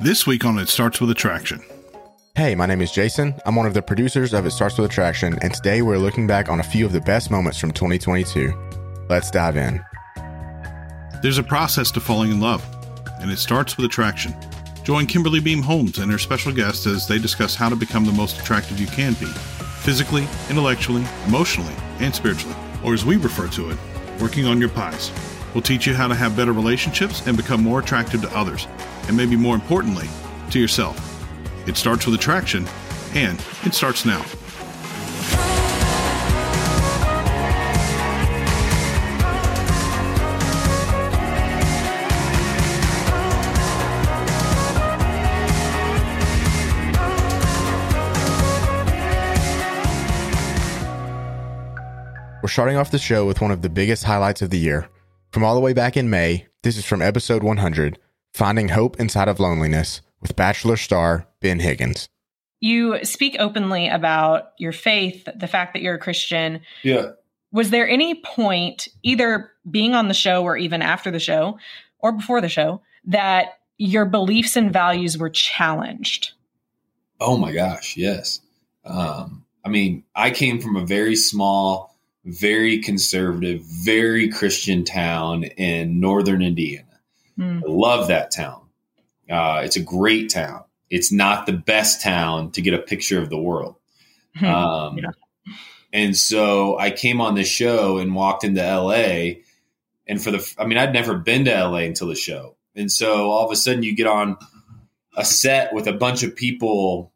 This week on It Starts With Attraction. Hey, my name is Jason. I'm one of the producers of It Starts With Attraction, and today we're looking back on a few of the best moments from 2022. Let's dive in. There's a process to falling in love, and it starts with attraction. Join Kimberly Beam Holmes and her special guest as they discuss how to become the most attractive you can be physically, intellectually, emotionally, and spiritually. Or as we refer to it, working on your pies. We'll teach you how to have better relationships and become more attractive to others, and maybe more importantly, to yourself. It starts with attraction, and it starts now. We're starting off the show with one of the biggest highlights of the year. From all the way back in May, this is from episode 100 Finding Hope Inside of Loneliness with Bachelor star Ben Higgins. You speak openly about your faith, the fact that you're a Christian. Yeah. Was there any point, either being on the show or even after the show or before the show, that your beliefs and values were challenged? Oh my gosh, yes. Um, I mean, I came from a very small, very conservative, very Christian town in northern Indiana. Hmm. I love that town. Uh, it's a great town. It's not the best town to get a picture of the world. Um, Yeah. And so I came on this show and walked into LA. And for the, I mean, I'd never been to LA until the show. And so all of a sudden you get on a set with a bunch of people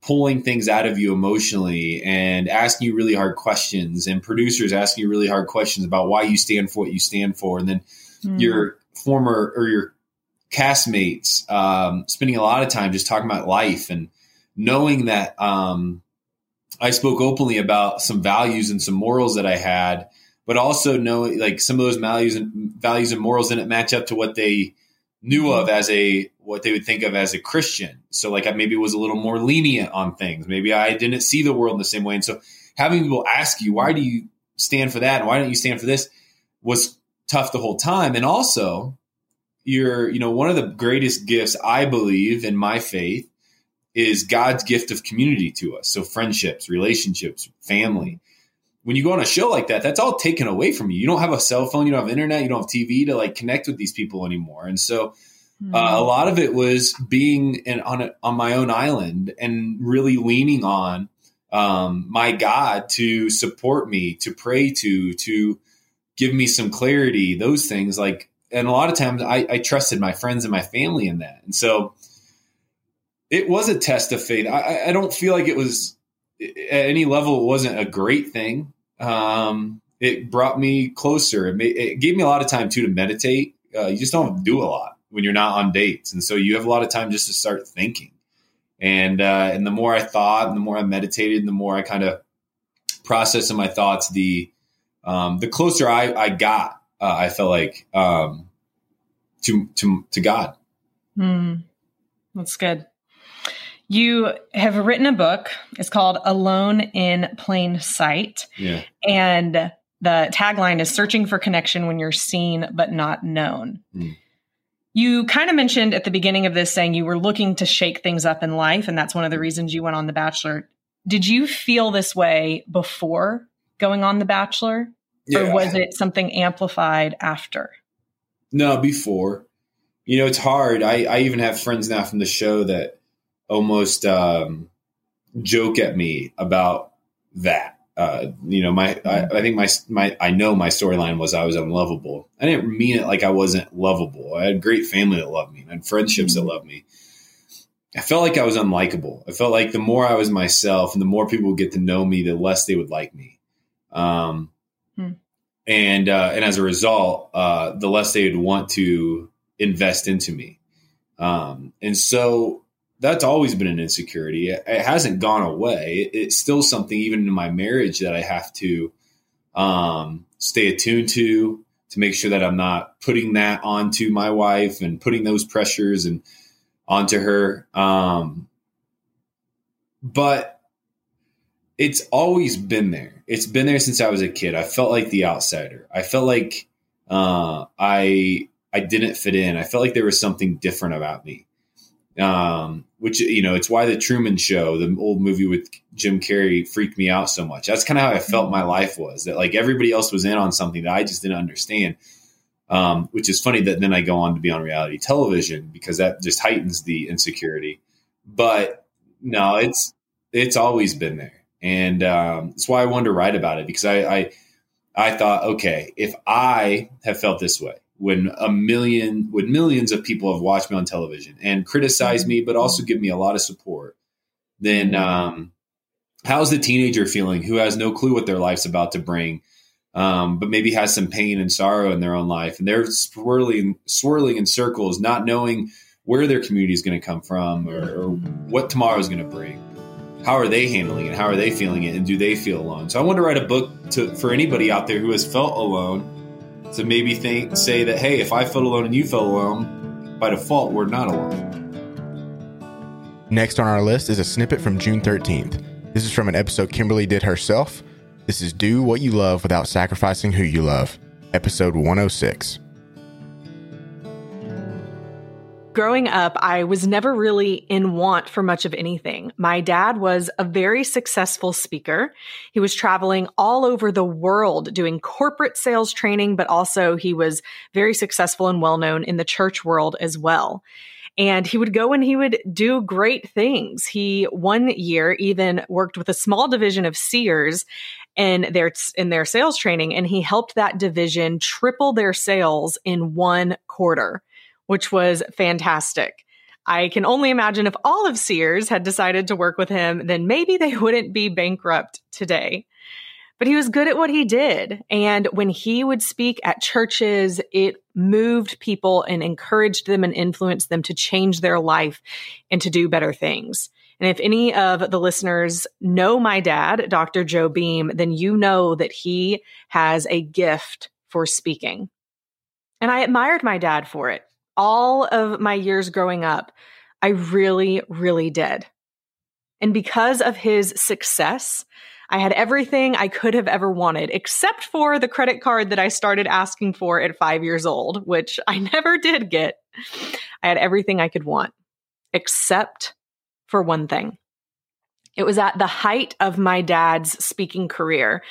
pulling things out of you emotionally and asking you really hard questions and producers asking you really hard questions about why you stand for what you stand for. And then Hmm. your former or your castmates um, spending a lot of time just talking about life and knowing that um, I spoke openly about some values and some morals that I had, but also knowing like some of those values and values and morals didn't match up to what they knew of as a what they would think of as a Christian. So like I maybe was a little more lenient on things. Maybe I didn't see the world in the same way. And so having people ask you, why do you stand for that and why don't you stand for this was tough the whole time. And also you're, you know, one of the greatest gifts I believe in my faith is God's gift of community to us. So friendships, relationships, family. When you go on a show like that, that's all taken away from you. You don't have a cell phone, you don't have internet, you don't have TV to like connect with these people anymore. And so Hmm. uh, a lot of it was being in, on a, on my own island and really leaning on um, my God to support me, to pray to, to give me some clarity. Those things like, and a lot of times I, I trusted my friends and my family in that, and so it was a test of faith. I, I don't feel like it was at any level. It wasn't a great thing. Um, it brought me closer. It, made, it gave me a lot of time too to meditate. Uh, you just don't do a lot when you're not on dates, and so you have a lot of time just to start thinking. And uh, and the more I thought, and the more I meditated, and the more I kind of processed in my thoughts, the um, the closer I, I got, uh, I felt like um, to to to God. Hmm. That's good. You have written a book. It's called Alone in Plain Sight. Yeah, And the tagline is searching for connection when you're seen but not known. Mm. You kind of mentioned at the beginning of this saying you were looking to shake things up in life, and that's one of the reasons you went on The Bachelor. Did you feel this way before going on The Bachelor, or was it something amplified after? No, before. You know, it's hard. I, I even have friends now from the show that almost um, joke at me about that. Uh, you know, my I, I think my my I know my storyline was I was unlovable. I didn't mean it like I wasn't lovable. I had great family that loved me. I had friendships that loved me. I felt like I was unlikable. I felt like the more I was myself and the more people would get to know me, the less they would like me. Um, Hmm. and uh, and as a result, uh, the less they would want to invest into me. Um, and so that's always been an insecurity. It, it hasn't gone away. It, it's still something, even in my marriage, that I have to um, stay attuned to to make sure that I'm not putting that onto my wife and putting those pressures and onto her. Um, but it's always been there. It's been there since I was a kid. I felt like the outsider. I felt like uh, I I didn't fit in. I felt like there was something different about me. Um, which you know, it's why the Truman Show, the old movie with Jim Carrey, freaked me out so much. That's kind of how I felt my life was. That like everybody else was in on something that I just didn't understand. Um, which is funny that then I go on to be on reality television because that just heightens the insecurity. But no, it's it's always been there, and um, that's why I wanted to write about it because I, I I thought, okay, if I have felt this way when a million, when millions of people have watched me on television and criticized me, but also give me a lot of support, then um, how's the teenager feeling who has no clue what their life's about to bring, um, but maybe has some pain and sorrow in their own life, and they're swirling, swirling in circles, not knowing where their community is going to come from or, or what tomorrow is going to bring how are they handling it? How are they feeling it? And do they feel alone? So I want to write a book to, for anybody out there who has felt alone to maybe think, say that, hey, if I felt alone and you felt alone, by default, we're not alone. Next on our list is a snippet from June 13th. This is from an episode Kimberly did herself. This is Do What You Love Without Sacrificing Who You Love, episode 106. Growing up, I was never really in want for much of anything. My dad was a very successful speaker. He was traveling all over the world doing corporate sales training, but also he was very successful and well known in the church world as well. And he would go and he would do great things. He one year even worked with a small division of Sears in their in their sales training and he helped that division triple their sales in one quarter which was fantastic. I can only imagine if all of Sears had decided to work with him, then maybe they wouldn't be bankrupt today. But he was good at what he did. And when he would speak at churches, it moved people and encouraged them and influenced them to change their life and to do better things. And if any of the listeners know my dad, Dr. Joe Beam, then you know that he has a gift for speaking. And I admired my dad for it all of my years growing up, I really, really did. And because of his success, I had everything I could have ever wanted, except for the credit card that I started asking for at five years old, which I never did get. I had everything I could want, except for one thing. It was at the height of my dad's speaking career.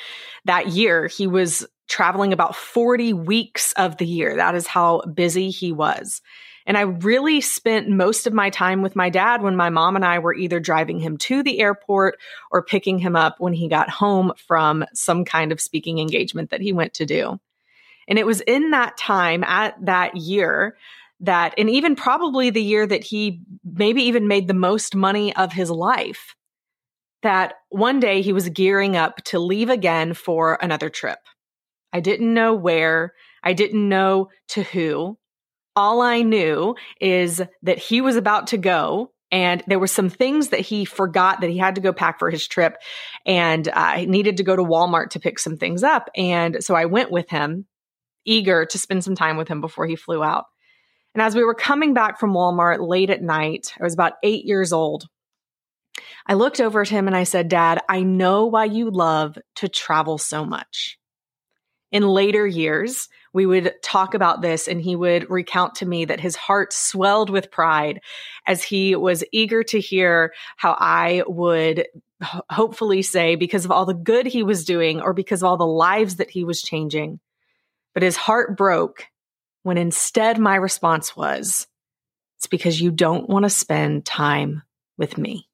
That year, he was traveling about 40 weeks of the year. That is how busy he was. And I really spent most of my time with my dad when my mom and I were either driving him to the airport or picking him up when he got home from some kind of speaking engagement that he went to do. And it was in that time at that year that, and even probably the year that he maybe even made the most money of his life, that one day he was gearing up to leave again for another trip. I didn't know where. I didn't know to who. All I knew is that he was about to go and there were some things that he forgot that he had to go pack for his trip and I needed to go to Walmart to pick some things up. And so I went with him, eager to spend some time with him before he flew out. And as we were coming back from Walmart late at night, I was about eight years old. I looked over at him and I said, Dad, I know why you love to travel so much in later years, we would talk about this and he would recount to me that his heart swelled with pride as he was eager to hear how I would hopefully say because of all the good he was doing or because of all the lives that he was changing. But his heart broke when instead my response was, it's because you don't want to spend time with me.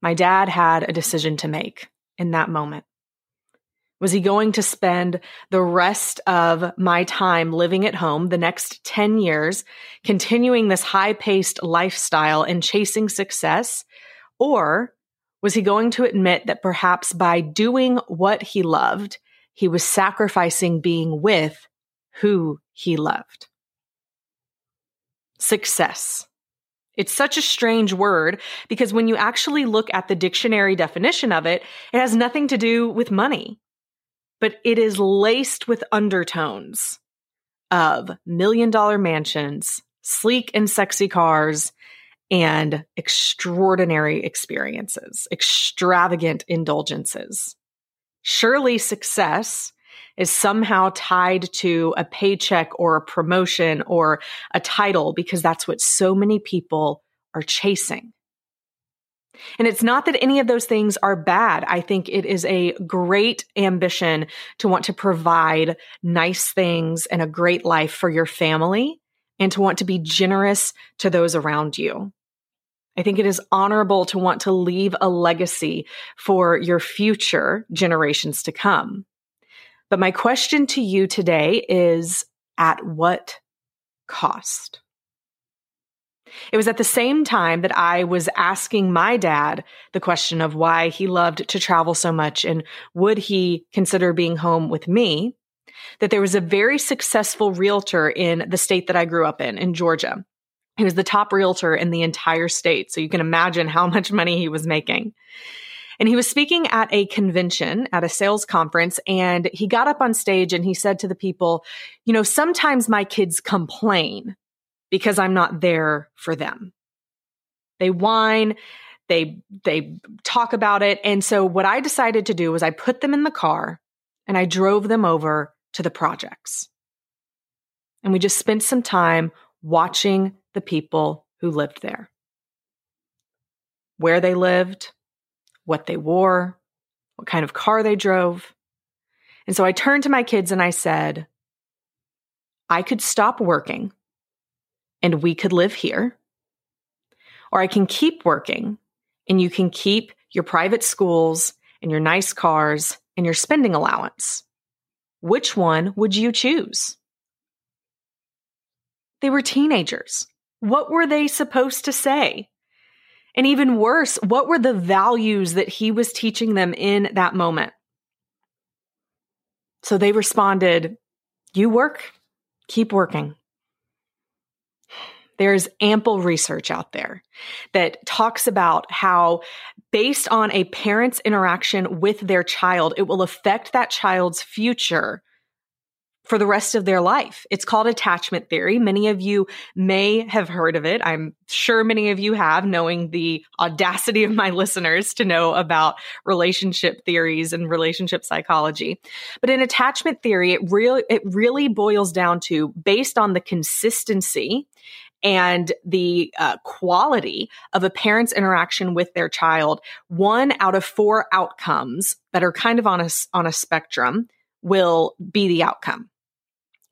My dad had a decision to make in that moment. Was he going to spend the rest of my time living at home, the next 10 years, continuing this high paced lifestyle and chasing success? Or was he going to admit that perhaps by doing what he loved, he was sacrificing being with who he loved? Success. It's such a strange word because when you actually look at the dictionary definition of it, it has nothing to do with money but it is laced with undertones of million dollar mansions, sleek and sexy cars, and extraordinary experiences, extravagant indulgences. Surely success is somehow tied to a paycheck or a promotion or a title because that's what so many people are chasing. And it's not that any of those things are bad. I think it is a great ambition to want to provide nice things and a great life for your family and to want to be generous to those around you. I think it is honorable to want to leave a legacy for your future generations to come. But my question to you today is at what cost? It was at the same time that I was asking my dad the question of why he loved to travel so much and would he consider being home with me that there was a very successful realtor in the state that I grew up in, in Georgia. He was the top realtor in the entire state. So you can imagine how much money he was making. And he was speaking at a convention, at a sales conference, and he got up on stage and he said to the people, You know, sometimes my kids complain because I'm not there for them. They whine, they they talk about it. And so what I decided to do was I put them in the car and I drove them over to the projects. And we just spent some time watching the people who lived there. Where they lived, what they wore, what kind of car they drove. And so I turned to my kids and I said, I could stop working and we could live here. Or I can keep working and you can keep your private schools and your nice cars and your spending allowance. Which one would you choose? They were teenagers. What were they supposed to say? And even worse, what were the values that he was teaching them in that moment? So they responded, You work, keep working. There's ample research out there that talks about how, based on a parent's interaction with their child, it will affect that child's future for the rest of their life. It's called attachment theory. Many of you may have heard of it. I'm sure many of you have, knowing the audacity of my listeners to know about relationship theories and relationship psychology. But in attachment theory, it really, it really boils down to based on the consistency and the uh, quality of a parent's interaction with their child, one out of four outcomes that are kind of on a, on a spectrum will be the outcome.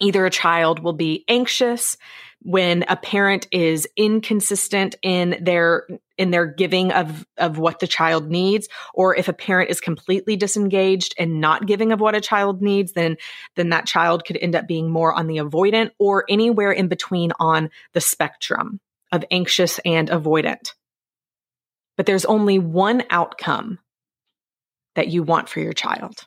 Either a child will be anxious when a parent is inconsistent in their in their giving of of what the child needs or if a parent is completely disengaged and not giving of what a child needs then then that child could end up being more on the avoidant or anywhere in between on the spectrum of anxious and avoidant but there's only one outcome that you want for your child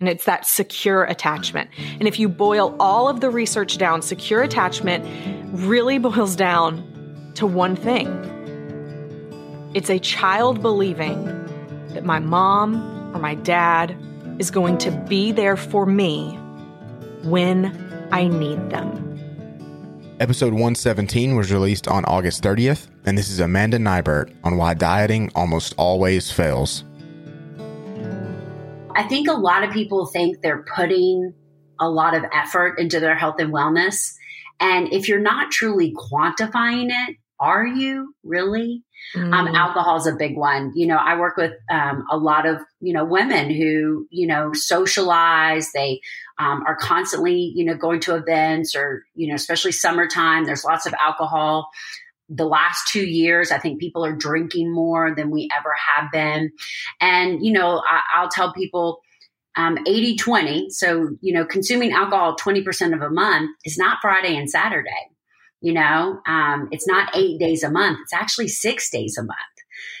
and it's that secure attachment. And if you boil all of the research down, secure attachment really boils down to one thing it's a child believing that my mom or my dad is going to be there for me when I need them. Episode 117 was released on August 30th, and this is Amanda Nighbert on why dieting almost always fails. I think a lot of people think they're putting a lot of effort into their health and wellness. And if you're not truly quantifying it, are you really? Mm. Um, alcohol is a big one. You know, I work with um, a lot of you know women who you know socialize. They um, are constantly you know going to events or you know especially summertime. There's lots of alcohol the last two years, I think people are drinking more than we ever have been. And, you know, I, will tell people um, 80 20. So, you know, consuming alcohol 20% of a month is not Friday and Saturday. You know, um, it's not eight days a month, it's actually six days a month.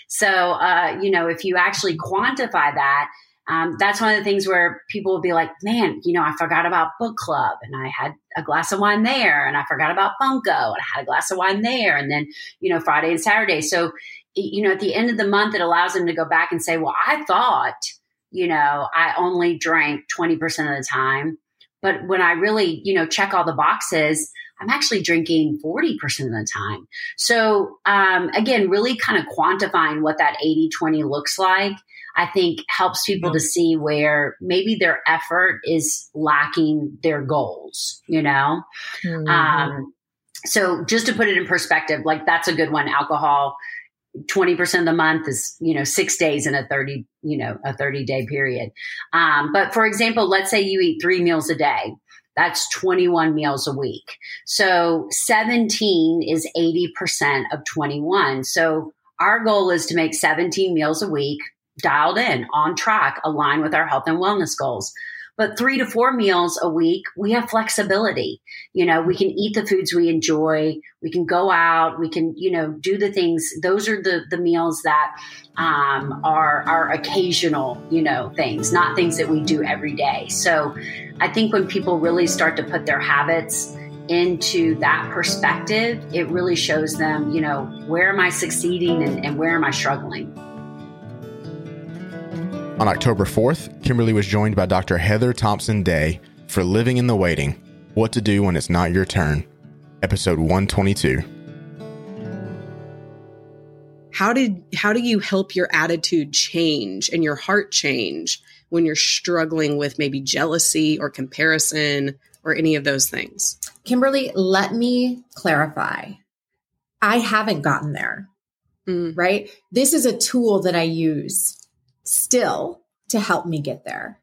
So, uh, you know, if you actually quantify that, um, that's one of the things where people will be like, man, you know, I forgot about book club and I had a glass of wine there and I forgot about Bunko and I had a glass of wine there. And then, you know, Friday and Saturday. So, you know, at the end of the month, it allows them to go back and say, well, I thought, you know, I only drank 20% of the time. But when I really, you know, check all the boxes, I'm actually drinking 40% of the time. So, um, again, really kind of quantifying what that 80 20 looks like, I think helps people to see where maybe their effort is lacking their goals, you know? Mm-hmm. Um, so, just to put it in perspective, like that's a good one. Alcohol 20% of the month is, you know, six days in a 30, you know, a 30 day period. Um, but for example, let's say you eat three meals a day. That's 21 meals a week. So 17 is 80% of 21. So our goal is to make 17 meals a week dialed in, on track, aligned with our health and wellness goals. But three to four meals a week, we have flexibility. You know, we can eat the foods we enjoy. We can go out. We can, you know, do the things. Those are the the meals that um, are are occasional, you know, things, not things that we do every day. So, I think when people really start to put their habits into that perspective, it really shows them, you know, where am I succeeding and, and where am I struggling. On October 4th, Kimberly was joined by Dr. Heather Thompson Day for Living in the Waiting What to Do When It's Not Your Turn, episode 122. How did how do you help your attitude change and your heart change when you're struggling with maybe jealousy or comparison or any of those things? Kimberly, let me clarify. I haven't gotten there. Mm. Right? This is a tool that I use still to help me get there.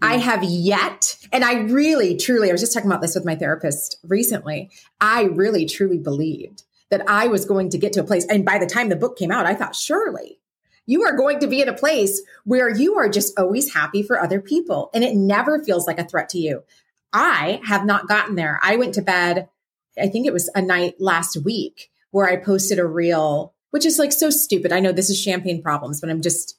I have yet, and I really, truly, I was just talking about this with my therapist recently. I really, truly believed that I was going to get to a place. And by the time the book came out, I thought, surely you are going to be in a place where you are just always happy for other people and it never feels like a threat to you. I have not gotten there. I went to bed, I think it was a night last week where I posted a reel, which is like so stupid. I know this is champagne problems, but I'm just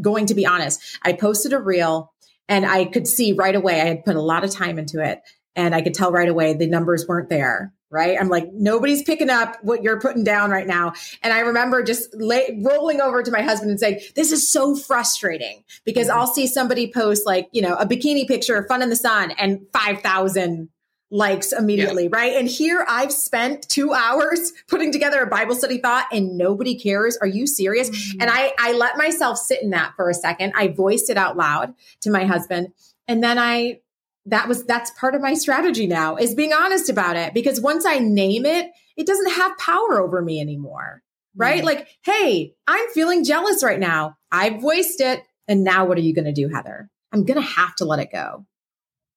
going to be honest. I posted a reel and I could see right away I had put a lot of time into it and I could tell right away the numbers weren't there. Right. I'm like, nobody's picking up what you're putting down right now. And I remember just lay, rolling over to my husband and saying, this is so frustrating because mm-hmm. I'll see somebody post like, you know, a bikini picture, fun in the sun and 5,000 likes immediately, yeah. right? And here I've spent two hours putting together a Bible study thought and nobody cares. Are you serious? Mm-hmm. And I, I let myself sit in that for a second. I voiced it out loud to my husband. And then I, that was, that's part of my strategy now is being honest about it because once I name it, it doesn't have power over me anymore. Right? Mm-hmm. Like, hey, I'm feeling jealous right now. I voiced it. And now what are you going to do, Heather? I'm going to have to let it go.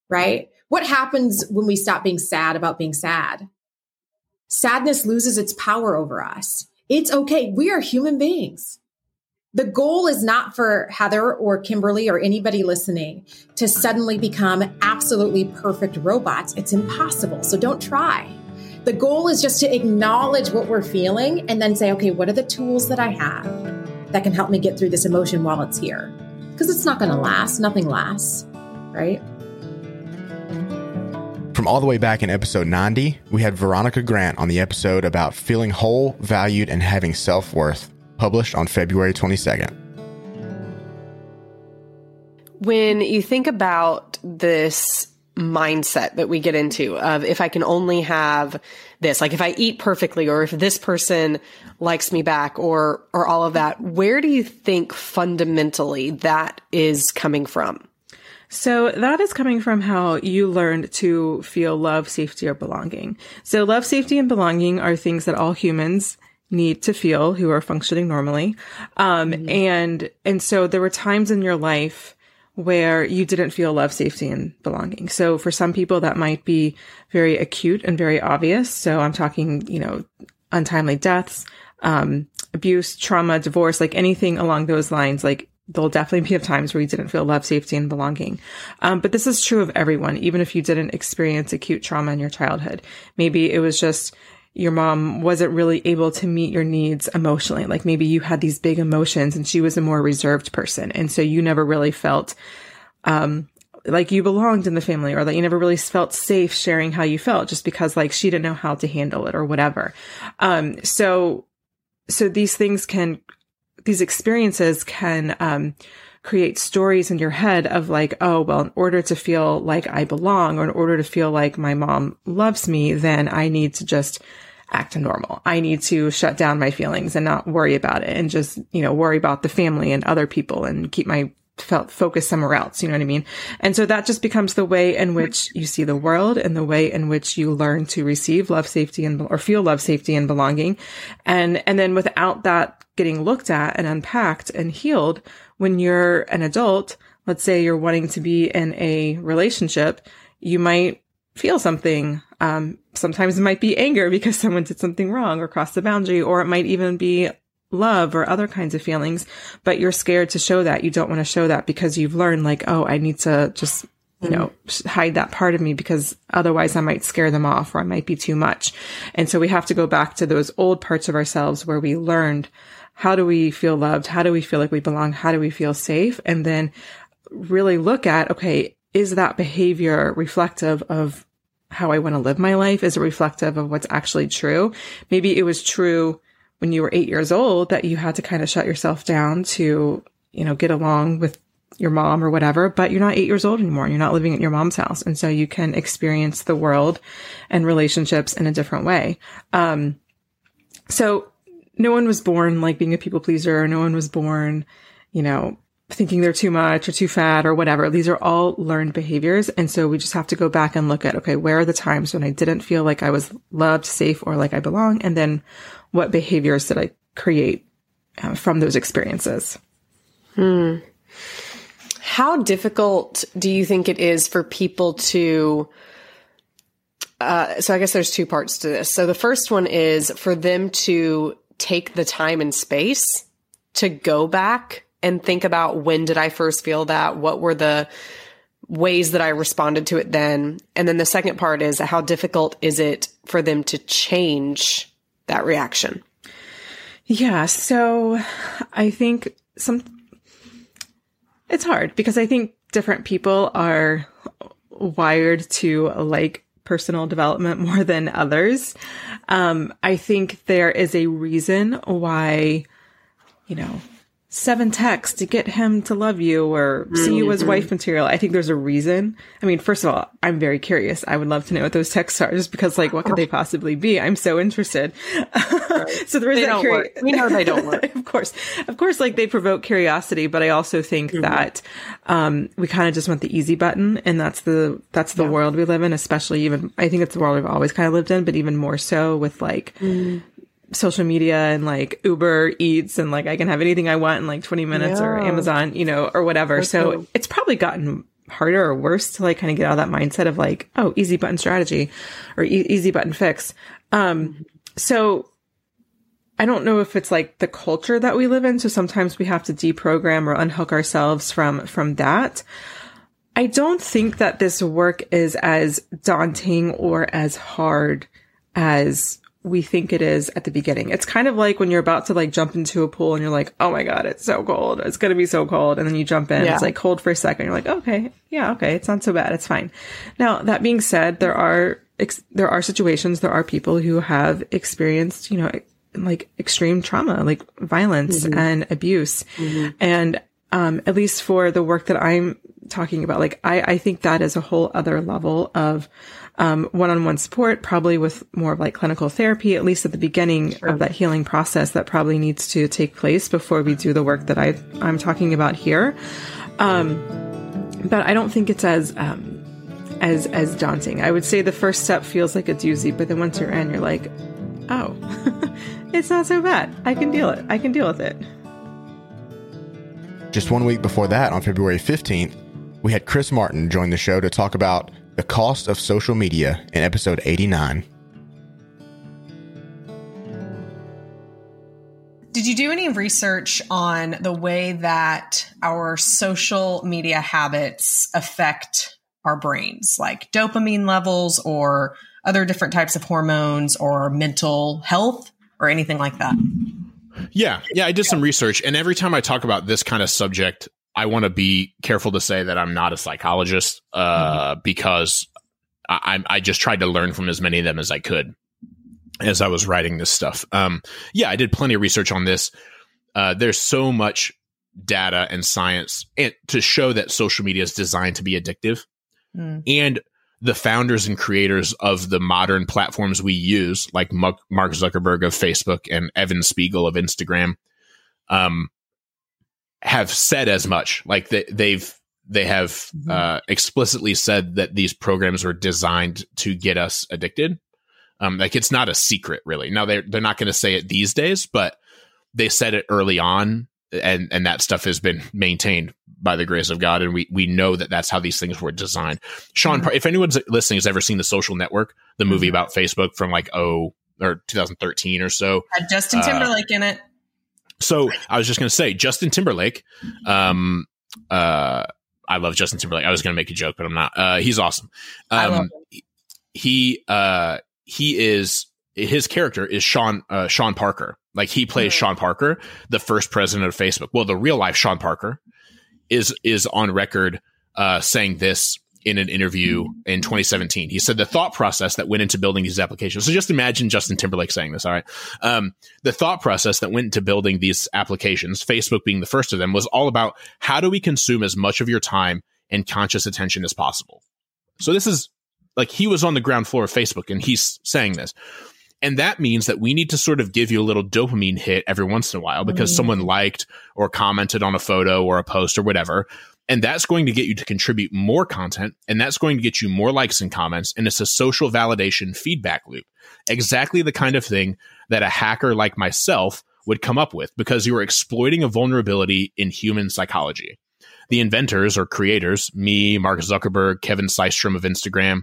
Right? What happens when we stop being sad about being sad? Sadness loses its power over us. It's okay. We are human beings. The goal is not for Heather or Kimberly or anybody listening to suddenly become absolutely perfect robots. It's impossible. So don't try. The goal is just to acknowledge what we're feeling and then say, okay, what are the tools that I have that can help me get through this emotion while it's here? Because it's not going to last. Nothing lasts, right? From all the way back in episode 90, we had Veronica Grant on the episode about feeling whole, valued, and having self worth, published on February 22nd. When you think about this mindset that we get into of if I can only have this, like if I eat perfectly or if this person likes me back or or all of that, where do you think fundamentally that is coming from? So that is coming from how you learned to feel love, safety, or belonging. So love, safety, and belonging are things that all humans need to feel who are functioning normally. Um, mm-hmm. and, and so there were times in your life where you didn't feel love, safety, and belonging. So for some people, that might be very acute and very obvious. So I'm talking, you know, untimely deaths, um, abuse, trauma, divorce, like anything along those lines, like there'll definitely be times where you didn't feel love, safety, and belonging. Um, but this is true of everyone, even if you didn't experience acute trauma in your childhood. Maybe it was just your mom wasn't really able to meet your needs emotionally. Like maybe you had these big emotions and she was a more reserved person. And so you never really felt, um, like you belonged in the family or that you never really felt safe sharing how you felt just because like she didn't know how to handle it or whatever. Um, so, so these things can these experiences can um, create stories in your head of like, oh, well, in order to feel like I belong or in order to feel like my mom loves me, then I need to just act normal. I need to shut down my feelings and not worry about it and just, you know, worry about the family and other people and keep my felt focus somewhere else. You know what I mean? And so that just becomes the way in which you see the world and the way in which you learn to receive love, safety and, or feel love, safety and belonging. And, and then without that getting looked at and unpacked and healed, when you're an adult, let's say you're wanting to be in a relationship, you might feel something. Um, sometimes it might be anger because someone did something wrong or crossed the boundary, or it might even be love or other kinds of feelings, but you're scared to show that. You don't want to show that because you've learned like, oh, I need to just, you know, mm-hmm. hide that part of me because otherwise I might scare them off or I might be too much. And so we have to go back to those old parts of ourselves where we learned how do we feel loved? How do we feel like we belong? How do we feel safe? And then really look at, okay, is that behavior reflective of how I want to live my life? Is it reflective of what's actually true? Maybe it was true when you were eight years old that you had to kind of shut yourself down to, you know, get along with your mom or whatever, but you're not eight years old anymore. You're not living at your mom's house. And so you can experience the world and relationships in a different way. Um, so no one was born like being a people pleaser. No one was born, you know, thinking they're too much or too fat or whatever. These are all learned behaviors. And so we just have to go back and look at, okay, where are the times when I didn't feel like I was loved, safe, or like I belong? And then what behaviors did I create uh, from those experiences? Hmm. How difficult do you think it is for people to? Uh, so I guess there's two parts to this. So the first one is for them to take the time and space to go back and think about when did I first feel that? What were the ways that I responded to it then? And then the second part is how difficult is it for them to change that reaction? Yeah. So I think some, it's hard because I think different people are wired to like personal development more than others. Um, I think there is a reason why, you know, seven texts to get him to love you or mm-hmm. see you as wife mm-hmm. material. I think there's a reason. I mean, first of all, I'm very curious. I would love to know what those texts are just because like, what could they possibly be? I'm so interested. Right. so there is they that curi- We know they don't work. of course, of course, like they provoke curiosity, but I also think mm-hmm. that, um, we kind of just want the easy button and that's the, that's the yeah. world we live in, especially even, I think it's the world we've always kind of lived in, but even more so with like, mm social media and like Uber Eats and like I can have anything I want in like 20 minutes yeah. or Amazon, you know, or whatever. That's so cool. it's probably gotten harder or worse to like kind of get out of that mindset of like, oh, easy button strategy or e- easy button fix. Um, so I don't know if it's like the culture that we live in. So sometimes we have to deprogram or unhook ourselves from, from that. I don't think that this work is as daunting or as hard as we think it is at the beginning. It's kind of like when you're about to like jump into a pool and you're like, oh my God, it's so cold. It's going to be so cold. And then you jump in. Yeah. It's like cold for a second. You're like, okay, yeah, okay. It's not so bad. It's fine. Now, that being said, there are, ex- there are situations, there are people who have experienced, you know, like extreme trauma, like violence mm-hmm. and abuse. Mm-hmm. And, um, at least for the work that I'm talking about, like I, I think that is a whole other level of, um, one-on-one support, probably with more of like clinical therapy, at least at the beginning sure. of that healing process that probably needs to take place before we do the work that I I'm talking about here. Um, but I don't think it's as um, as as daunting. I would say the first step feels like a doozy, but then once you're in, you're like, oh, it's not so bad. I can deal it. I can deal with it. Just one week before that, on February 15th, we had Chris Martin join the show to talk about the Cost of Social Media in episode 89. Did you do any research on the way that our social media habits affect our brains, like dopamine levels or other different types of hormones or mental health or anything like that? Yeah, yeah, I did some research, and every time I talk about this kind of subject, I want to be careful to say that I'm not a psychologist uh, mm-hmm. because I, I just tried to learn from as many of them as I could as I was writing this stuff. Um, yeah, I did plenty of research on this. Uh, there's so much data and science and to show that social media is designed to be addictive. Mm. And the founders and creators of the modern platforms we use, like Mark Zuckerberg of Facebook and Evan Spiegel of Instagram, um, have said as much. Like they, they've they have mm-hmm. uh, explicitly said that these programs were designed to get us addicted. Um, like it's not a secret, really. Now they're they're not going to say it these days, but they said it early on, and and that stuff has been maintained by the grace of God, and we we know that that's how these things were designed. Sean, mm-hmm. if anyone's listening has ever seen The Social Network, the movie mm-hmm. about Facebook from like oh or 2013 or so, had Justin uh, Timberlake uh, in it. So I was just going to say Justin Timberlake. Um, uh, I love Justin Timberlake. I was going to make a joke, but I'm not. Uh, he's awesome. Um, he uh, he is his character is Sean uh, Sean Parker. Like he plays mm-hmm. Sean Parker, the first president of Facebook. Well, the real life Sean Parker is is on record uh, saying this in an interview in 2017. He said the thought process that went into building these applications. So just imagine Justin Timberlake saying this. All right, um, the thought process that went into building these applications, Facebook being the first of them, was all about how do we consume as much of your time and conscious attention as possible. So this is like he was on the ground floor of Facebook and he's saying this. And that means that we need to sort of give you a little dopamine hit every once in a while because mm. someone liked or commented on a photo or a post or whatever. And that's going to get you to contribute more content and that's going to get you more likes and comments. And it's a social validation feedback loop. Exactly the kind of thing that a hacker like myself would come up with because you are exploiting a vulnerability in human psychology. The inventors or creators, me, Mark Zuckerberg, Kevin Systrom of Instagram,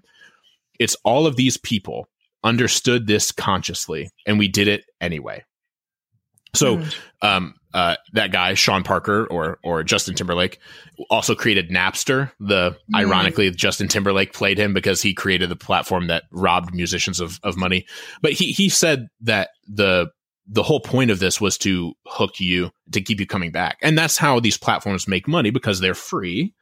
it's all of these people understood this consciously and we did it anyway. So, mm. um, uh, that guy Sean Parker or or Justin Timberlake also created Napster. The mm. ironically Justin Timberlake played him because he created the platform that robbed musicians of of money. But he he said that the the whole point of this was to hook you to keep you coming back, and that's how these platforms make money because they're free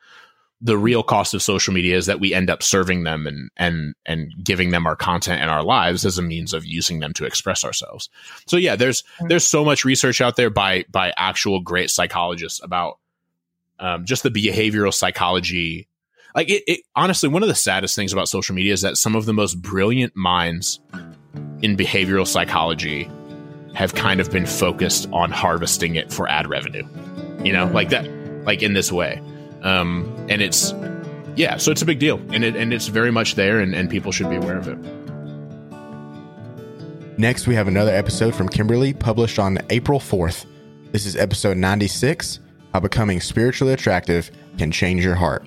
the real cost of social media is that we end up serving them and and and giving them our content and our lives as a means of using them to express ourselves. So yeah, there's there's so much research out there by by actual great psychologists about um, just the behavioral psychology. Like it, it honestly, one of the saddest things about social media is that some of the most brilliant minds in behavioral psychology have kind of been focused on harvesting it for ad revenue. You know, like that, like in this way. Um, and it's yeah, so it's a big deal, and it and it's very much there, and, and people should be aware of it. Next, we have another episode from Kimberly, published on April fourth. This is episode ninety six. How becoming spiritually attractive can change your heart.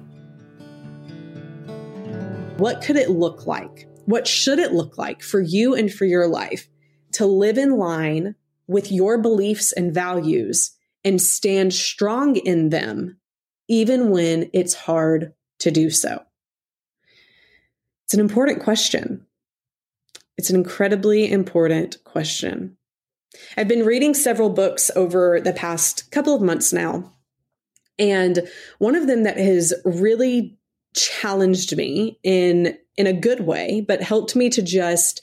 What could it look like? What should it look like for you and for your life to live in line with your beliefs and values and stand strong in them even when it's hard to do so? It's an important question. It's an incredibly important question. I've been reading several books over the past couple of months now. And one of them that has really challenged me in in a good way, but helped me to just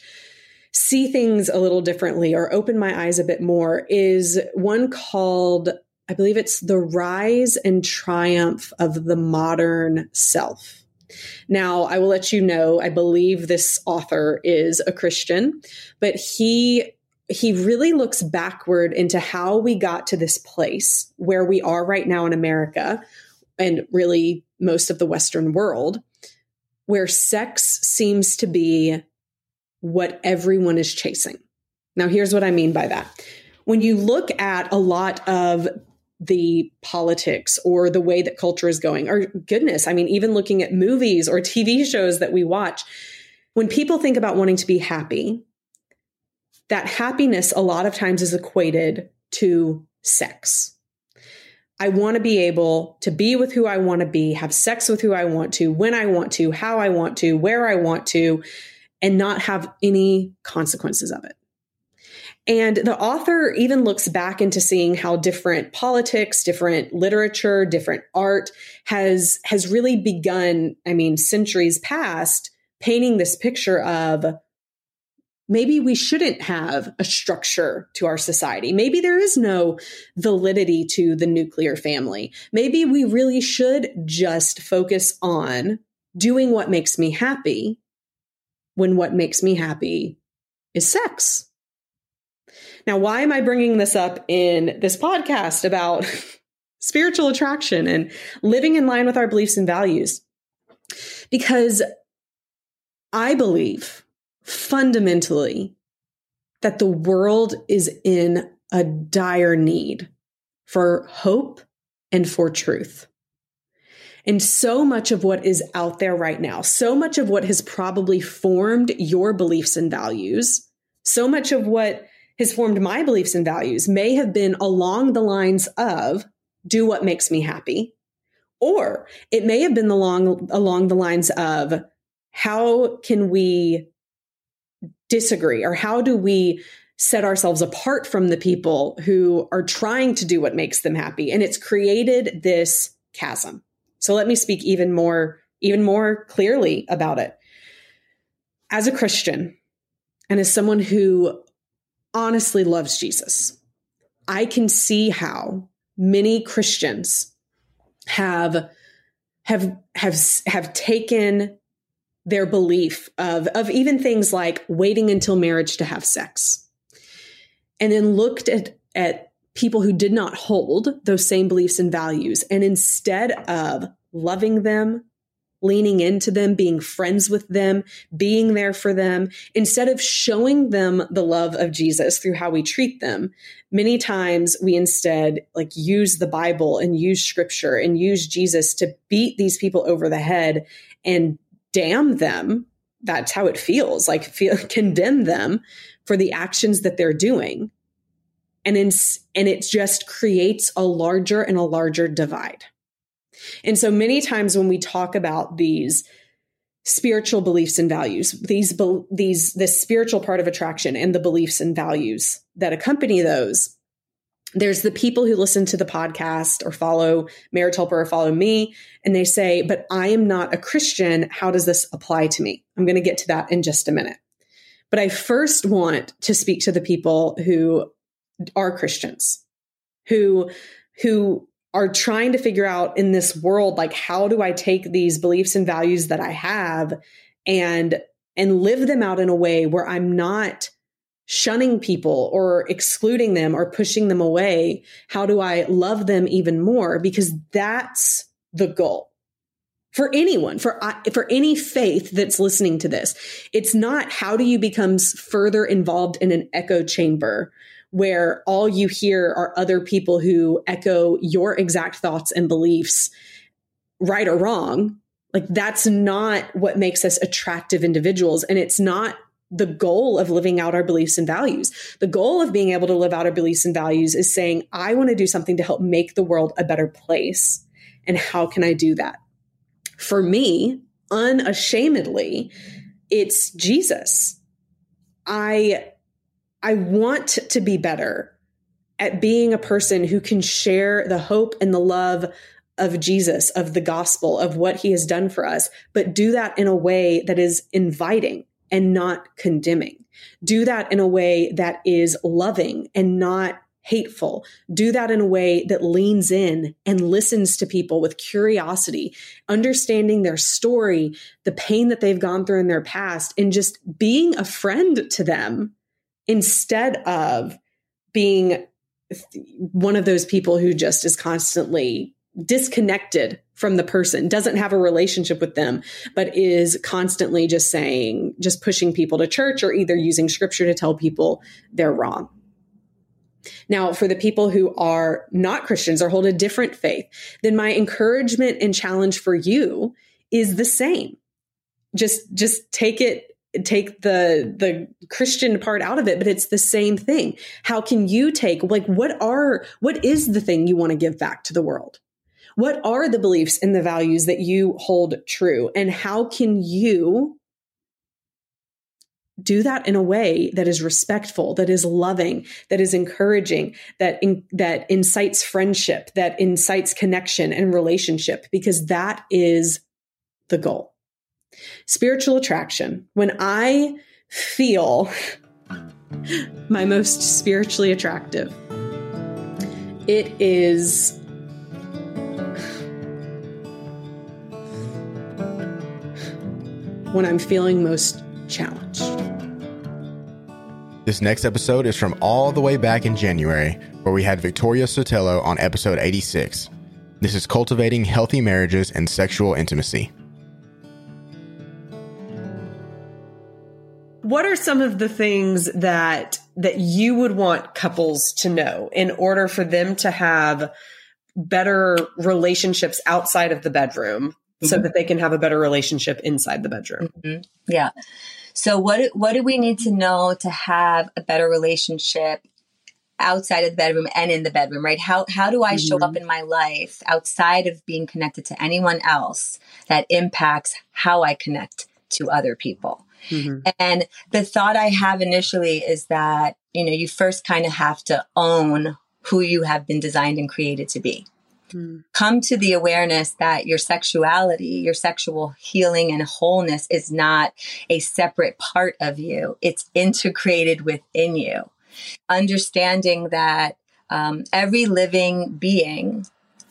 see things a little differently or open my eyes a bit more is one called I believe it's The Rise and Triumph of the Modern Self. Now, I will let you know, I believe this author is a Christian, but he he really looks backward into how we got to this place where we are right now in America and really most of the Western world, where sex seems to be what everyone is chasing. Now, here's what I mean by that. When you look at a lot of the politics or the way that culture is going. Or goodness, I mean, even looking at movies or TV shows that we watch, when people think about wanting to be happy, that happiness a lot of times is equated to sex. I want to be able to be with who I want to be, have sex with who I want to, when I want to, how I want to, where I want to, and not have any consequences of it. And the author even looks back into seeing how different politics, different literature, different art has, has really begun, I mean, centuries past, painting this picture of maybe we shouldn't have a structure to our society. Maybe there is no validity to the nuclear family. Maybe we really should just focus on doing what makes me happy when what makes me happy is sex. Now, why am I bringing this up in this podcast about spiritual attraction and living in line with our beliefs and values? Because I believe fundamentally that the world is in a dire need for hope and for truth. And so much of what is out there right now, so much of what has probably formed your beliefs and values, so much of what has formed my beliefs and values may have been along the lines of do what makes me happy. Or it may have been along, along the lines of how can we disagree? Or how do we set ourselves apart from the people who are trying to do what makes them happy? And it's created this chasm. So let me speak even more even more clearly about it. As a christian and as someone who honestly loves jesus i can see how many christians have have have have taken their belief of, of even things like waiting until marriage to have sex. And then looked at, at people who did not hold those same beliefs and values. And instead of loving them, leaning into them, being friends with them, being there for them, instead of showing them the love of Jesus through how we treat them, many times we instead like use the Bible and use scripture and use Jesus to beat these people over the head and damn them. That's how it feels like feel, condemn them for the actions that they're doing. And in, and it just creates a larger and a larger divide. And so many times when we talk about these spiritual beliefs and values, these these this spiritual part of attraction and the beliefs and values that accompany those, there's the people who listen to the podcast or follow Marriage Helper or follow me, and they say, But I am not a Christian. How does this apply to me? I'm going to get to that in just a minute. But I first want to speak to the people who are Christians, who, who are trying to figure out in this world, like, how do I take these beliefs and values that I have and, and live them out in a way where I'm not shunning people or excluding them or pushing them away? How do I love them even more? Because that's the goal for anyone, for uh, for any faith that's listening to this. It's not how do you become further involved in an echo chamber where all you hear are other people who echo your exact thoughts and beliefs, right or wrong. Like that's not what makes us attractive individuals, and it's not the goal of living out our beliefs and values. The goal of being able to live out our beliefs and values is saying, I want to do something to help make the world a better place. And how can I do that? For me, unashamedly, it's Jesus. I I want to be better at being a person who can share the hope and the love of Jesus, of the gospel, of what he has done for us, but do that in a way that is inviting and not condemning. Do that in a way that is loving and not hateful. Do that in a way that leans in and listens to people with curiosity, understanding their story, the pain that they've gone through in their past, and just being a friend to them instead of being one of those people who just is constantly disconnected from the person, doesn't have a relationship with them, but is constantly just saying, just pushing people to church or either using scripture to tell people they're wrong. Now, for the people who are not Christians or hold a different faith, then my encouragement and challenge for you is the same. Just, just take it take the the christian part out of it but it's the same thing how can you take like what are what is the thing you want to give back to the world what are the beliefs and the values that you hold true? And how can you do that in a way that is respectful, that is loving, that is encouraging, that in, that incites friendship, that incites connection and relationship because that is the goal. Spiritual attraction. When I feel my most spiritually attractive, it is when I'm feeling most challenged. This next episode is from all the way back in January, where we had Victoria Sotelo on episode 86. This is Cultivating Healthy Marriages and Sexual Intimacy. What are some of the things that that you would want couples to know in order for them to have better relationships outside of the bedroom mm-hmm. so that they can have a better relationship inside the bedroom? Mm-hmm. Yeah. So what what do we need to know to have a better relationship outside of the bedroom and in the bedroom, right? How how do I show up mm-hmm. in my life outside of being connected to anyone else that impacts how I connect to other people? Mm-hmm. And the thought I have initially is that, you know, you first kind of have to own who you have been designed and created to be. Mm. Come to the awareness that your sexuality, your sexual healing and wholeness is not a separate part of you. It's integrated within you. Understanding that um, every living being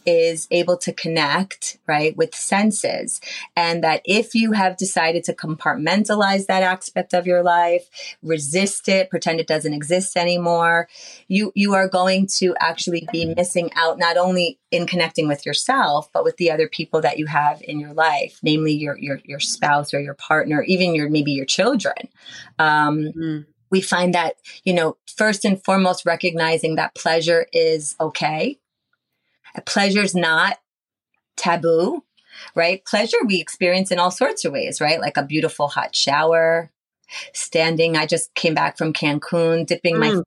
is able to connect, right, with senses. And that if you have decided to compartmentalize that aspect of your life, resist it, pretend it doesn't exist anymore, you, you are going to actually be missing out not only in connecting with yourself, but with the other people that you have in your life, namely your, your, your spouse or your partner, even your, maybe your children. Um, mm we find that, you know, first and foremost, recognizing that pleasure is okay Pleasure is not taboo, right? Pleasure we experience in all sorts of ways, right? Like a beautiful hot shower, standing. I just came back from Cancun, dipping mm. my,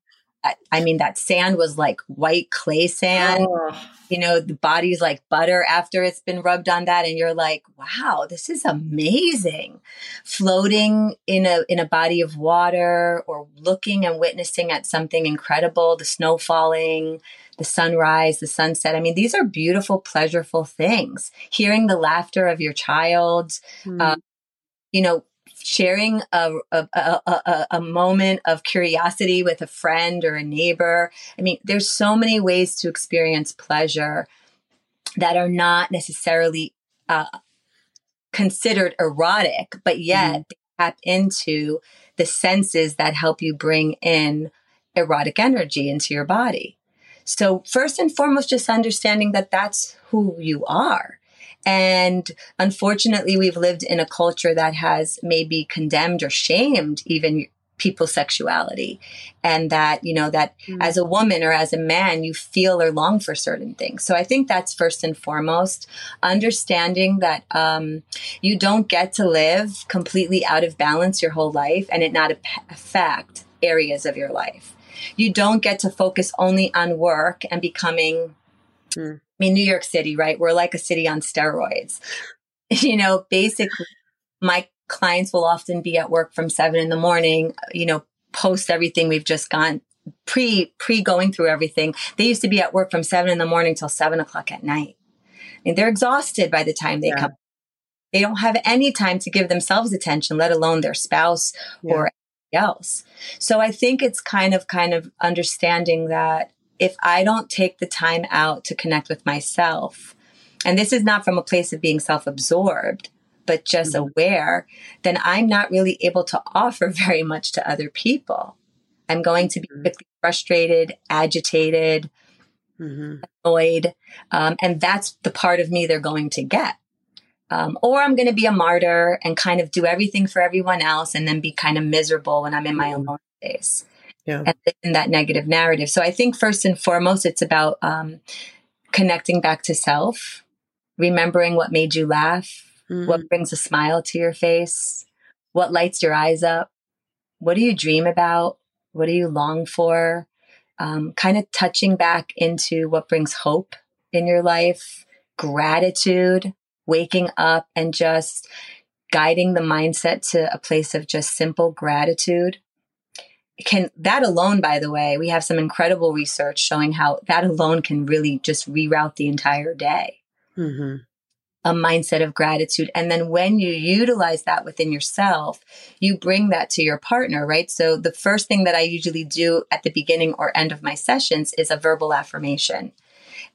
I mean, that sand was like white clay sand. Oh. You know, the body's like butter after it's been rubbed on that. And you're like, wow, this is amazing. Floating in a, in a body of water or looking and witnessing at something incredible, the snow falling, the sunrise, the sunset. I mean, these are beautiful, pleasureful things. Hearing the laughter of your child, mm. uh, you know, sharing a, a, a, a, moment of curiosity with a friend or a neighbor. I mean, there's so many ways to experience pleasure that are not necessarily uh, considered erotic, but yet mm. tap into the senses that help you bring in erotic energy into your body. So, first and foremost, just understanding that that's who you are. And unfortunately, we've lived in a culture that has maybe condemned or shamed even people's sexuality. And that, you know, that mm. as a woman or as a man, you feel or long for certain things. So I think that's first and foremost understanding that um, you don't get to live completely out of balance your whole life and it not affect areas of your life you don't get to focus only on work and becoming mm. I mean New York City, right? We're like a city on steroids. You know, basically my clients will often be at work from seven in the morning, you know, post everything we've just gone pre pre going through everything. They used to be at work from seven in the morning till seven o'clock at night. And they're exhausted by the time they yeah. come. They don't have any time to give themselves attention, let alone their spouse yeah. or else. So I think it's kind of kind of understanding that if I don't take the time out to connect with myself, and this is not from a place of being self-absorbed, but just mm-hmm. aware, then I'm not really able to offer very much to other people. I'm going to be mm-hmm. quickly frustrated, agitated, mm-hmm. annoyed, um, and that's the part of me they're going to get. Um, or I'm going to be a martyr and kind of do everything for everyone else and then be kind of miserable when I'm in my mm-hmm. own space. Yeah. And in that negative narrative. So I think first and foremost, it's about um, connecting back to self, remembering what made you laugh, mm-hmm. what brings a smile to your face, what lights your eyes up, what do you dream about, what do you long for, um, kind of touching back into what brings hope in your life, gratitude, waking up and just guiding the mindset to a place of just simple gratitude can that alone by the way we have some incredible research showing how that alone can really just reroute the entire day mm-hmm. a mindset of gratitude. And then when you utilize that within yourself, you bring that to your partner, right? So the first thing that I usually do at the beginning or end of my sessions is a verbal affirmation.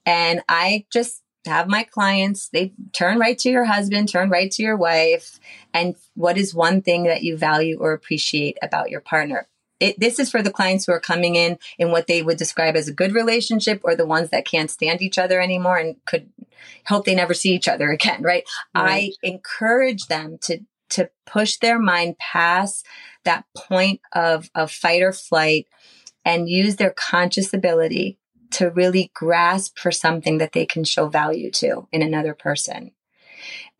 And I just have my clients, they turn right to your husband, turn right to your wife. And what is one thing that you value or appreciate about your partner? It, this is for the clients who are coming in in what they would describe as a good relationship or the ones that can't stand each other anymore and could hope they never see each other again, right? right. I encourage them to to push their mind past that point of of fight or flight and use their conscious ability to really grasp for something that they can show value to in another person.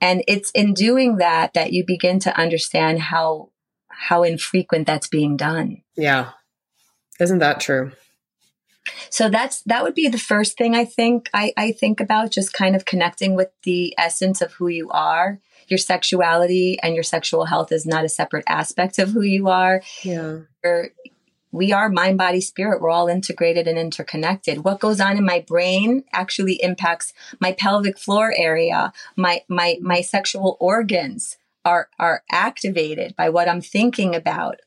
And it's in doing that that you begin to understand how how infrequent that's being done. Yeah. Isn't that true? So that's that would be the first thing I think I, I think about, just kind of connecting with the essence of who you are. Your sexuality and your sexual health is not a separate aspect of who you are. Yeah. You're, we are mind, body, spirit. We're all integrated and interconnected. What goes on in my brain actually impacts my pelvic floor area. My, my, my sexual organs are, are activated by what I'm thinking about.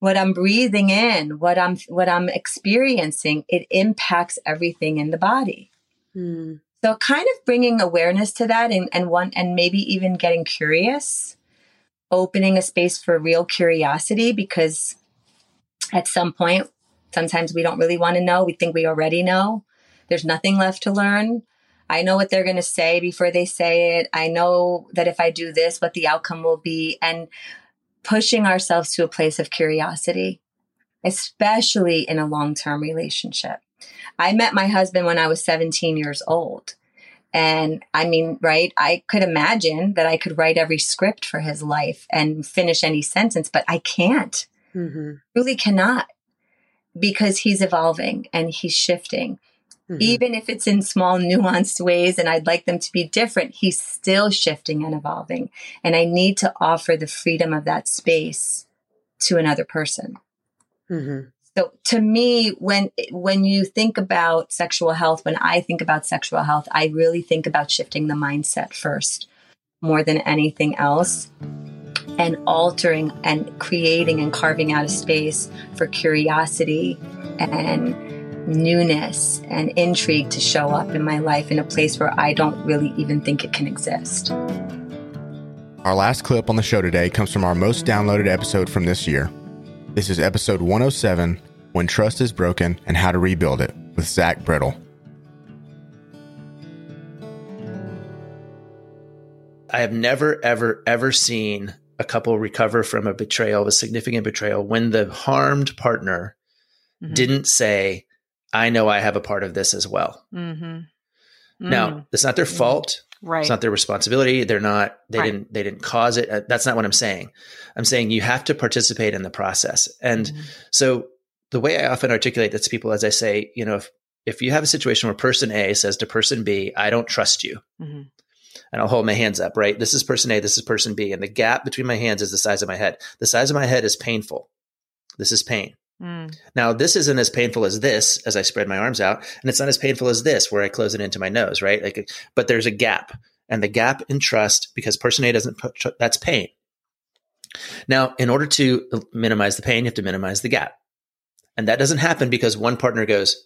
What I'm breathing in, what I'm, what I'm experiencing, it impacts everything in the body. Hmm. So kind of bringing awareness to that and, and one, and maybe even getting curious, opening a space for real curiosity because at some point, sometimes we don't really want to know. We think we already know. There's nothing left to learn. I know what they're going to say before they say it. I know that if I do this, what the outcome will be. And pushing ourselves to a place of curiosity, especially in a long term relationship. I met my husband when I was 17 years old. And I mean, right, I could imagine that I could write every script for his life and finish any sentence, but I can't mm-hmm. really cannot because he's evolving and he's shifting. Mm-hmm. Even if it's in small, nuanced ways, and I'd like them to be different, he's still shifting and evolving. And I need to offer the freedom of that space to another person. Mm-hmm. So to me, when when you think about sexual health, when I think about sexual health, I really think about shifting the mindset first, more than anything else and altering and creating and carving out a space for curiosity and newness and intrigue to show up in my life in a place where I don't really even think it can exist. Our last clip on the show today comes from our most downloaded episode from this year. This is episode 107 When Trust is Broken and How to Rebuild It with Zach Brittle. I have never, ever, ever seen a couple recover from a betrayal, a significant betrayal, when the harmed partner mm-hmm. didn't say, I know I have a part of this as well. Mm-hmm. Mm-hmm. Now, it's not their mm-hmm. fault. Right. It's not their responsibility. They're not, they right. didn't, they didn't cause it. Uh, that's not what I'm saying. I'm saying you have to participate in the process. And mm-hmm. so the way I often articulate this to people, as I say, you know, if, if you have a situation where person A says to person B, I don't trust you. Mm-hmm and I'll hold my hands up, right? This is person A, this is person B. And the gap between my hands is the size of my head. The size of my head is painful. This is pain. Mm. Now, this isn't as painful as this as I spread my arms out, and it's not as painful as this where I close it into my nose, right? Like, but there's a gap, and the gap in trust because person A doesn't put tr- that's pain. Now, in order to minimize the pain, you have to minimize the gap, and that doesn't happen because one partner goes,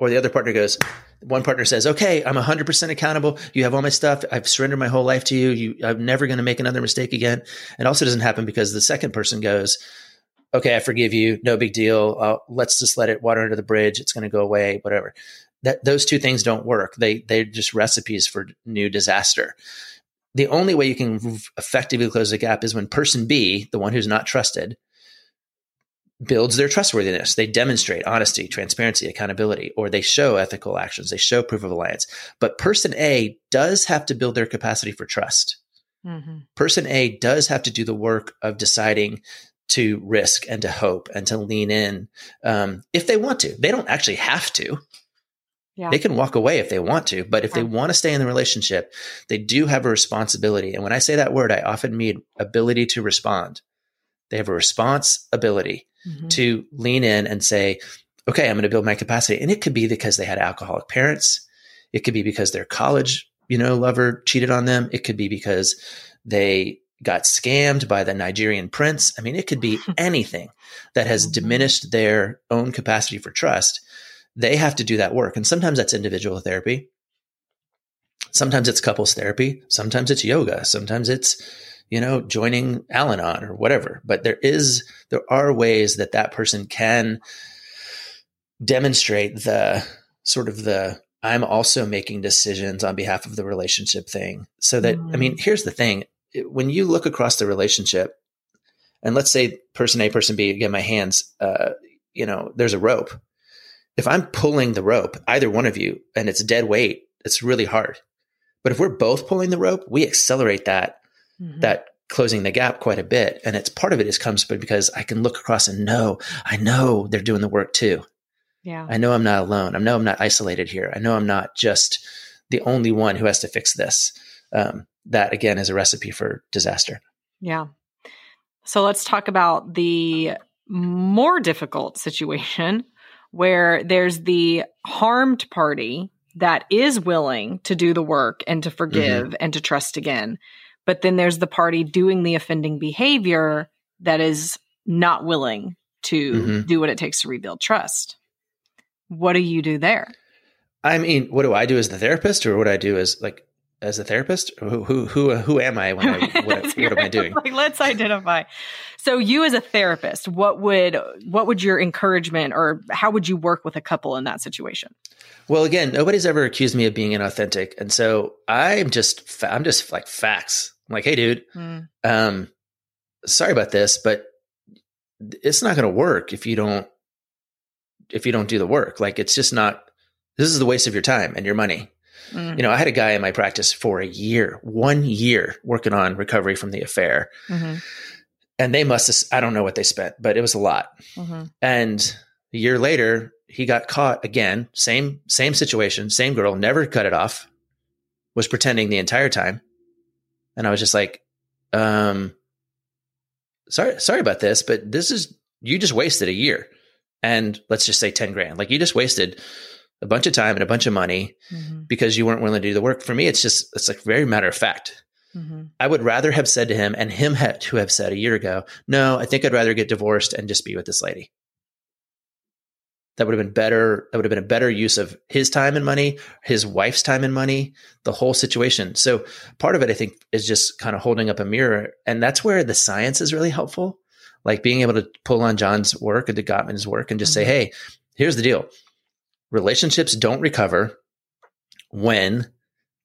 or the other partner goes, one partner says, okay, I'm 100% accountable. You have all my stuff. I've surrendered my whole life to you. you I'm never going to make another mistake again. It also doesn't happen because the second person goes, okay, I forgive you. No big deal. Uh, let's just let it water under the bridge. It's going to go away, whatever. That those two things don't work. They, they're just recipes for new disaster. The only way you can effectively close the gap is when person B, the one who's not trusted, builds their trustworthiness. They demonstrate honesty, transparency, accountability, or they show ethical actions. They show proof of alliance. But person A does have to build their capacity for trust. Mm-hmm. Person A does have to do the work of deciding to risk and to hope and to lean in um, if they want to. They don't actually have to. Yeah. They can walk away if they want to, but if yeah. they want to stay in the relationship, they do have a responsibility. And when I say that word, I often mean ability to respond. They have a responsibility mm-hmm. to lean in and say, okay, I'm going to build my capacity. And it could be because they had alcoholic parents. It could be because their college, you know, lover cheated on them. It could be because they got scammed by the Nigerian prince. I mean, it could be anything that has Mm-hmm. diminished their own capacity for trust. They have to do that work. And sometimes that's individual therapy. Sometimes it's couples therapy. Sometimes it's yoga. Sometimes it's, you know, joining Al Anon or whatever. But there is, there are ways that that person can demonstrate the sort of the, I'm also making decisions on behalf of the relationship thing. So that, I mean, here's the thing when you look across the relationship, and let's say person A, person B, again, my hands, uh, you know, there's a rope. If I'm pulling the rope, either one of you, and it's dead weight, it's really hard. But if we're both pulling the rope, we accelerate that Mm-hmm. that closing the gap quite a bit. And it's part of it is comes because I can look across and know, I know they're doing the work too. Yeah. I know I'm not alone. I know I'm not isolated here. I know I'm not just the only one who has to fix this. Um, that again is a recipe for disaster. Yeah. So let's talk about the more difficult situation where there's the harmed party that is willing to do the work and to forgive and to trust again. But then there's the party doing the offending behavior that is not willing to Mhm. do what it takes to rebuild trust. What do you do there? I mean, what do I do as the therapist, or what do I do as like as a therapist? Who who who, who am I when I what, what am I doing? like, let's identify. So, you as a therapist, what would what would your encouragement or how would you work with a couple in that situation? Well, again, nobody's ever accused me of being inauthentic, and so I'm just fa- I'm just like facts. I'm like, hey, dude, Mm. um, sorry about this, but it's not going to work if you don't if you don't do the work. Like, it's just not. This is the waste of your time and your money. Mm. You know, I had a guy in my practice for a year, one year, working on recovery from the affair, Mhm. and they must have. I don't know what they spent, but it was a lot. Mhm. And a year later, he got caught again. Same same situation, same girl, never cut it off. Was pretending the entire time, and I was just like, um, "Sorry, sorry about this, but this is you just wasted a year, and let's just say ten grand. Like you just wasted a bunch of time and a bunch of money Mhm. because you weren't willing to do the work. For me, it's just it's like very matter of fact. Mhm. I would rather have said to him and him had to have said a year ago, no, I think I'd rather get divorced and just be with this lady. That would have been better. That would have been a better use of his time and money, his wife's time and money, the whole situation. So part of it, I think, is just kind of holding up a mirror. And that's where the science is really helpful. Like being able to pull on John's work and to Gottman's work and just say, hey, here's the deal. Relationships don't recover when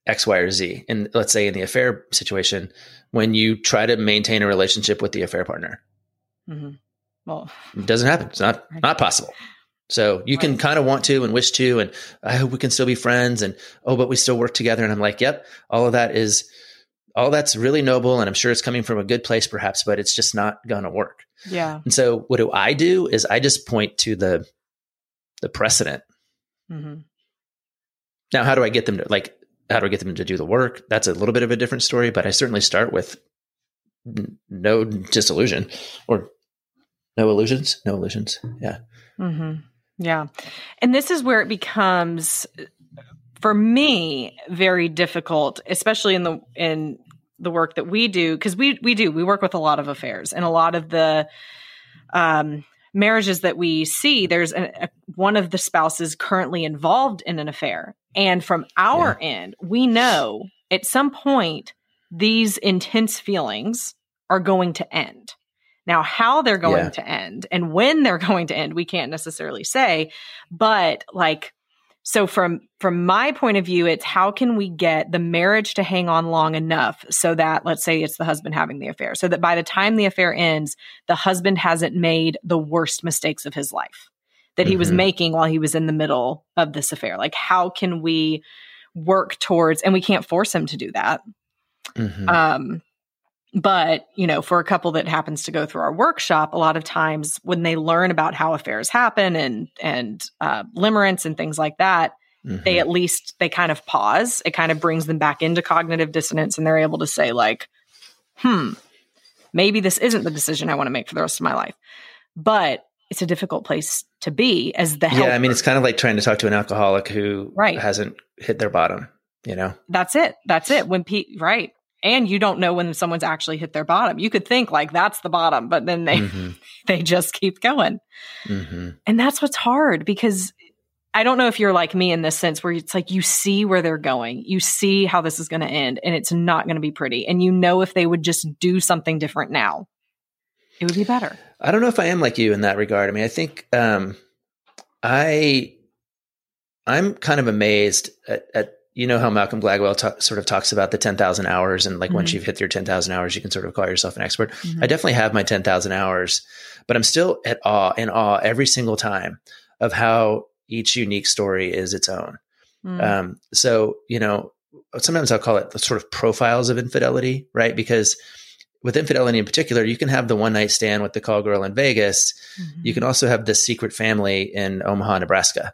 X, Y, or Z. And let's say in the affair situation, when you try to maintain a relationship with the affair partner, Mhm. Well, it doesn't happen. It's not not possible. So you can kind of want to and wish to, and I hope we can still be friends. And oh, but we still work together. And I'm like, yep, all of that is all that's really noble, and I'm sure it's coming from a good place, perhaps, but it's just not gonna work. yeah. And so what do I do? Is I just point to the the precedent. Mhm. Now, how do I get them to like? How do I get them to do the work? That's a little bit of a different story, but I certainly start with n- no disillusion or no illusions, no illusions. Yeah. Mm-hmm. Yeah. And this is where it becomes for me very difficult, especially in the in the work that we do because we we do we work with a lot of affairs and a lot of the um marriages that we see there's a, a, one of the spouses currently involved in an affair. And from our end we know at some point these intense feelings are going to end. Now how they're going Yeah. to end and when they're going to end we can't necessarily say but like so from from my point of view it's how can we get the marriage to hang on long enough so that let's say it's the husband having the affair so that by the time the affair ends the husband hasn't made the worst mistakes of his life that he was Mhm. making while he was in the middle of this affair like how can we work towards and we can't force him to do that Mhm. um, but you know, for a couple that happens to go through our workshop, a lot of times when they learn about how affairs happen and and uh, limerence and things like that, Mhm. they at least they kind of pause. It kind of brings them back into cognitive dissonance, and they're able to say like, "Hmm, maybe this isn't the decision I want to make for the rest of my life." But it's a difficult place to to be as the helper. Yeah, I mean, it's kind of like trying to talk to an alcoholic who right. hasn't hit their bottom, you know? That's it. That's it. When Pete, right. And you don't know when someone's actually hit their bottom. You could think like that's the bottom, but then they mm-hmm. they just keep going. Mm-hmm. And that's what's hard because I don't know if you're like me in this sense where it's like you see where they're going, you see how this is going to end, and it's not going to be pretty. And you know if they would just do something different now, it would be better. I don't know if I am like you in that regard. I mean, I think um, I I'm kind of amazed at, at you know how Malcolm Gladwell ta- sort of talks about the 10,000 hours and like mm-hmm. once you've hit your 10,000 hours, you can sort of call yourself an expert. Mm-hmm. I definitely have my 10,000 hours, but I'm still at awe in awe every single time of how each unique story is its own. Mm. Um, so, you know, sometimes I'll call it the sort of profiles of infidelity, right? Because with infidelity in particular, you can have the one night stand with the call girl in Vegas. Mm-hmm. You can also have the secret family in Omaha, Nebraska,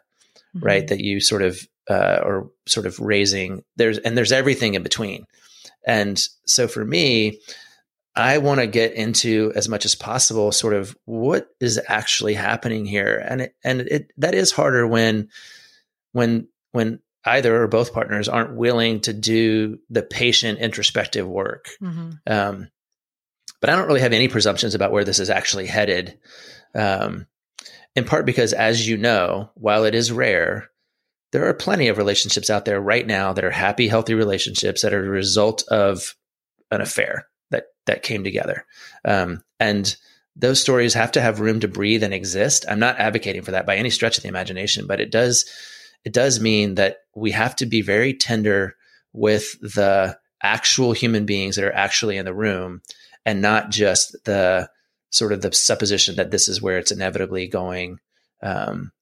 mm-hmm. right? That you sort of, uh, or sort of raising there's, and there's everything in between. And so for me, I want to get into as much as possible sort of what is actually happening here. And it, and it, that is harder when, when, when either or both partners aren't willing to do the patient introspective work. Mm-hmm. Um, but I don't really have any presumptions about where this is actually headed. Um, in part because, as you know, while it is rare, there are plenty of relationships out there right now that are happy, healthy relationships that are a result of an affair that that came together. Um, and those stories have to have room to breathe and exist. I'm not advocating for that by any stretch of the imagination, but it does it does mean that we have to be very tender with the actual human beings that are actually in the room and not just the sort of the supposition that this is where it's inevitably going. Um,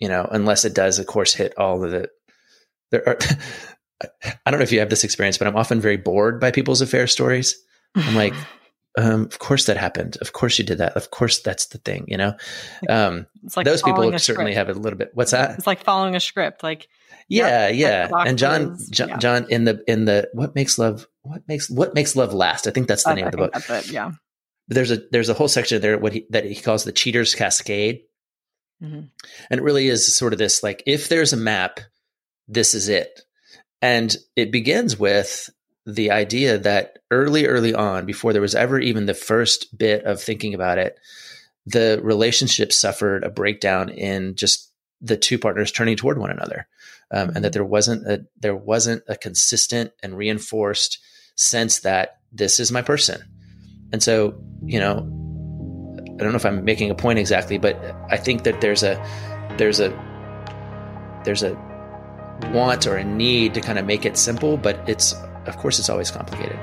you know, unless it does, of course, hit all of the there are I don't know if you have this experience, but I'm often very bored by people's affair stories. I'm like, um, of course that happened. Of course you did that. Of course that's the thing, you know? Um, like those people certainly have a little bit, what's that? It's like following a script. Like, yeah, yeah. and John, John, yeah. John, in the, in the, what makes love, what makes, what makes love last? I think that's the name of the book. It, yeah. But there's a, there's a whole section there, what he, that he calls the cheater's cascade. Mm-hmm. And it really is sort of this, like, if there's a map, this is it and it begins with the idea that early, early on, before there was ever even the first bit of thinking about it, the relationship suffered a breakdown in just the two partners turning toward one another, um, and that mm-hmm. there wasn't a there wasn't a consistent and reinforced sense that this is my person. And so, you know, I don't know if I'm making a point exactly, but I think that there's a there's a there's a want or a need to kind of make it simple, but it's, of course, it's always complicated.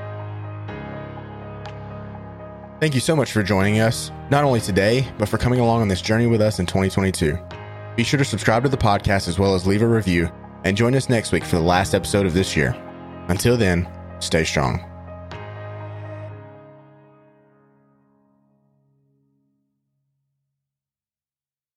Thank you so much for joining us, not only today, but for coming along on this journey with us in 2022. Be sure to subscribe to the podcast as well as leave a review, and join us next week for the last episode of this year. Until then, stay strong.